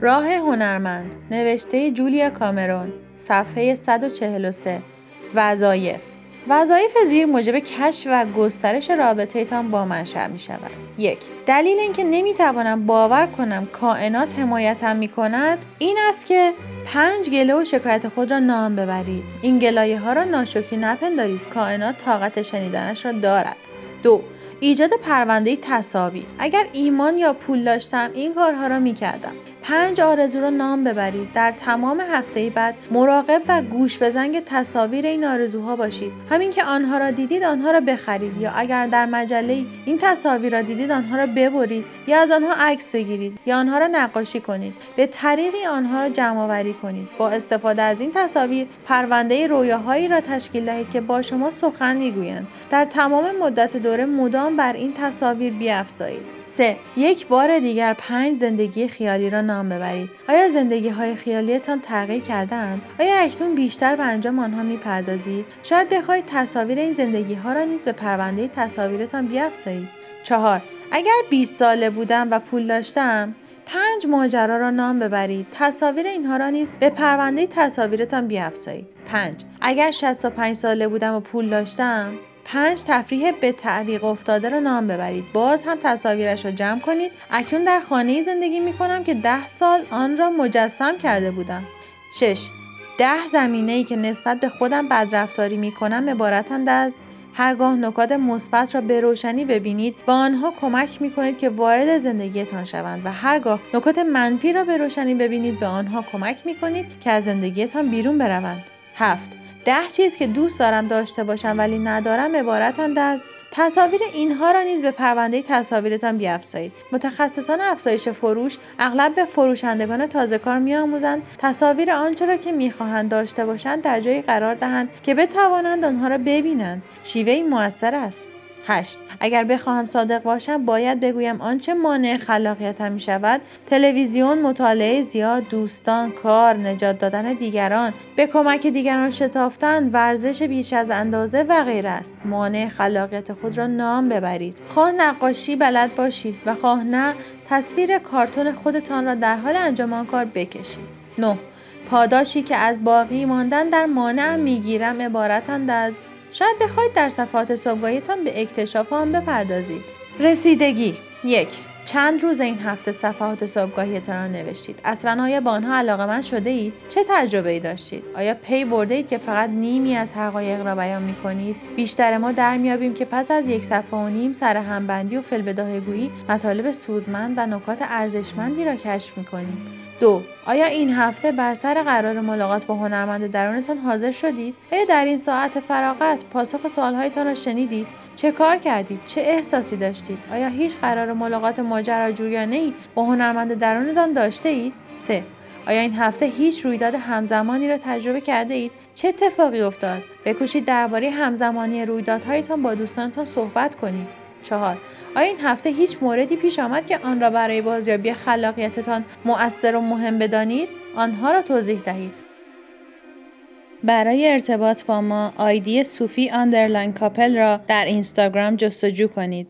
راه هنرمند نوشته جولیا کامرون صفحه 143 وظایف. وظایف زیر موجب کشف و گسترش رابطه تان با منشأ می شود. یک دلیل اینکه نمی توانم باور کنم کائنات حمایتم می کند این است که پنج گله و شکایت خود را نام ببرید. این گلایه ها را ناشکری نپندارید. کائنات طاقت شنیدنش را دارد. دو ایجاد پرونده تصاویر اگر ایمان یا پول داشتم این کارها را می کردم. پنج آرزو را نام ببرید. در تمام هفته بعد مراقب و گوش به زنگ تصاویر این آرزوها باشید. همین که آنها را دیدید آنها را بخرید. یا اگر در مجله این تصاویر را دیدید آنها را ببرید یا از آنها عکس بگیرید یا آنها را نقاشی کنید. به طریقی آنها را جمع آوری کنید. با استفاده از این تصاویر پرونده رویاهایی را تشکیل دهید که با شما سخن می‌گویند. در تمام مدت دوره مدام بر این تصاویر بیافزایید. 3. یک بار دیگر پنج زندگی خیالی را نام ببرید. آیا زندگی های خیالیتان تغییر کردند؟ آیا اکنون بیشتر به انجام آنها می‌پردازید؟ شاید بخواهید تصاویر این زندگی ها را نیز به پرونده تصاویرتان بیافزایید. 4. اگر 20 ساله بودم و پول داشتم پنج ماجرا را نام ببرید تصاویر اینها را نیز به پرونده تصاویرتان بیافزایید 5 اگر 65 ساله بودم و پول داشتم پنج تفریح به تعویق افتاده را نام ببرید. باز هم تصاویرش را جمع کنید. اکنون در خانه زندگی می کنم که ده سال آن را مجسم کرده بودم. 6 ده زمینه ای که نسبت به خودم بدرفتاری می کنم عبارتند از هرگاه نکات مثبت را به روشنی ببینید با آنها کمک می کنید که وارد زندگیتان شوند و هرگاه نکات منفی را به روشنی ببینید به آنها کمک می کنید که از زندگیتان بیرون بروند. هفت. ده چیز که دوست دارم داشته باشم ولی ندارم عبارتند از تصاویر اینها را نیز به پرونده تصاویرتان بیافزایید متخصصان افزایش فروش اغلب به فروشندگان تازه کار میآموزند. تصاویر آنچه را که می‌خواهند داشته باشند در جایی قرار دهند که بتوانند آنها را ببینند. شیوه موثر است. 8. اگر بخواهم صادق باشم باید بگویم آنچه مانع خلاقیتم می شود تلویزیون مطالعه زیاد دوستان کار نجات دادن دیگران به کمک دیگران شتافتن ورزش بیش از اندازه و غیر است. مانع خلاقیت خود را نام ببرید. خواه نقاشی بلد باشید و خواه نه تصویر کارتون خودتان را در حال انجام آن کار بکشید. 9 پاداشی که از باقی ماندن در مانع می‌گیرم عبارتند از شاید بخواید در صفحات صبحگاهیتان به اکتشاف آن بپردازید. رسیدگی. یک. چند روز این هفته صفحات صبحگاهیتان را نوشتید؟ اصلا آیا با آنها علاقه من شده اید؟ چه تجربه ای داشتید؟ آیا پی برده اید که فقط نیمی از حقایق را بیان می کنید بیشتر ما در میابیم که پس از یک صفحه و نیم سر همبندی و فلبداهگویی مطالب سودمند و نکات ارزشمندی را کشف می کنیم دو آیا این هفته بر سر قرار ملاقات با هنرمند درونتان حاضر شدید؟ آیا در این ساعت فراغت پاسخ سوالهایتان را شنیدید؟ چه کار کردید؟ چه احساسی داشتید؟ آیا هیچ قرار ملاقات ماجراجویانه با هنرمند درونتان داشته اید سه آیا این هفته هیچ رویداد همزمانی را تجربه کرده اید؟ چه اتفاقی افتاد؟ بکوشید درباره همزمانی رویدادهایتان با دوستانتان صحبت کنید. چهار آیا این هفته هیچ موردی پیش آمد که آن را برای بازیابی خلاقیتتان مؤثر و مهم بدانید آنها را توضیح دهید برای ارتباط با ما آیدی sufi underline couple را در اینستاگرام جستجو کنید